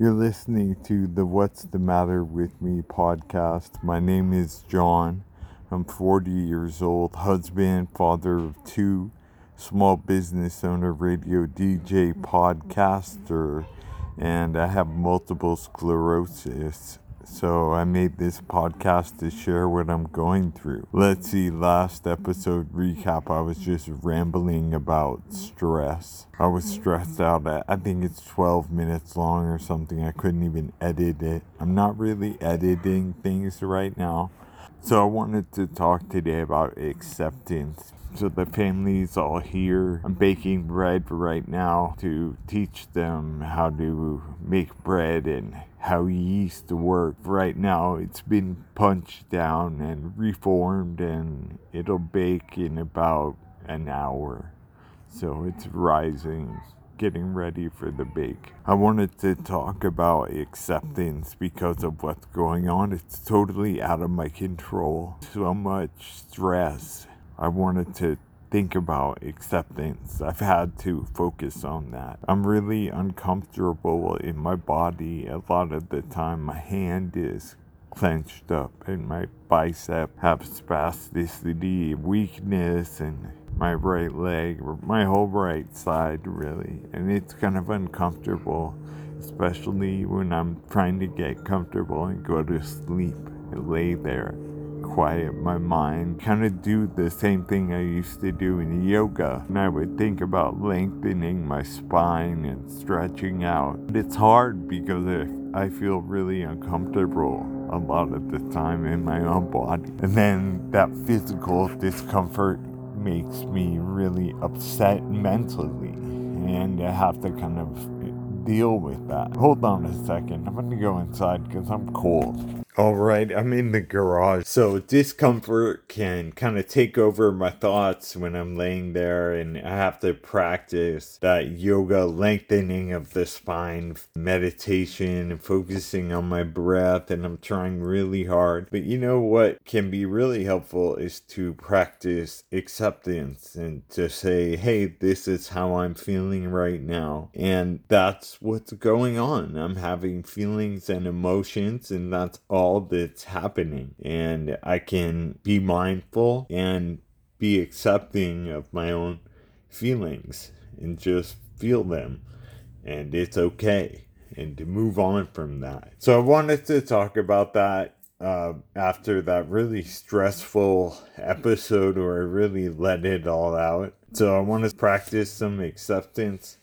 You're listening to the What's the Matter with Me podcast. My name is John. I'm 40 years old, husband, father of two, small business owner, radio DJ, podcaster, and I have multiple sclerosis. So I made this podcast to share what I'm going through. Let's see, last episode recap, I was just rambling about stress. I was stressed out. I think it's 12 minutes long or something. I couldn't even edit it. I'm not really editing things right now. So I wanted to talk today about acceptance so the family's all here. I'm baking bread right now to teach them how to make bread and how yeast work. Right now, it's been punched down and reformed, and it'll bake in about an hour. So it's rising getting ready for the bake. I wanted to talk about acceptance because of what's going on. It's totally out of my control. So much stress I wanted to think about acceptance. I've had to focus on that. I'm really uncomfortable in my body a lot of the time. My hand is clenched up and my bicep have spasticity, weakness and my right leg, my whole right side really. And it's kind of uncomfortable, especially when I'm trying to get comfortable and go to sleep and lay there quiet my mind, kind of do the same thing I used to do in yoga. And I would think about lengthening my spine and stretching out. But it's hard because I feel really uncomfortable a lot of the time in my own body. And then that physical discomfort makes me really upset mentally. And I have to kind of deal with that. Hold on a second. I'm going to go inside because I'm cold. All right, I'm in the garage. So discomfort can kind of take over my thoughts when I'm laying there, and I have to practice that yoga lengthening of the spine, meditation, and focusing on my breath. And I'm trying really hard. But you know what can be really helpful is to practice acceptance and to say, hey, this is how I'm feeling right now. And that's what's going on. I'm having feelings and emotions, and that's all all that's happening and I can be mindful and be accepting of my own feelings and just feel them and it's okay and to move on from that. So I wanted to talk about that uh, after that really stressful episode where I really let it all out. So I want to practice some acceptance.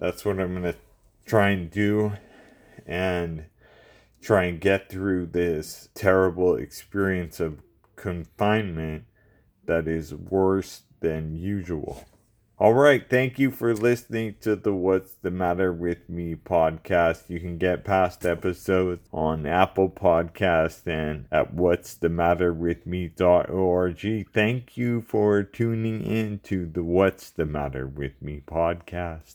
That's what I'm going to try and do. And try and get through this terrible experience of confinement that is worse than usual. All right, thank you for listening to the What's the Matter with Me podcast. You can get past episodes on Apple Podcast and at what's the matter with me.org. Thank you for tuning in to the What's the Matter with Me podcast.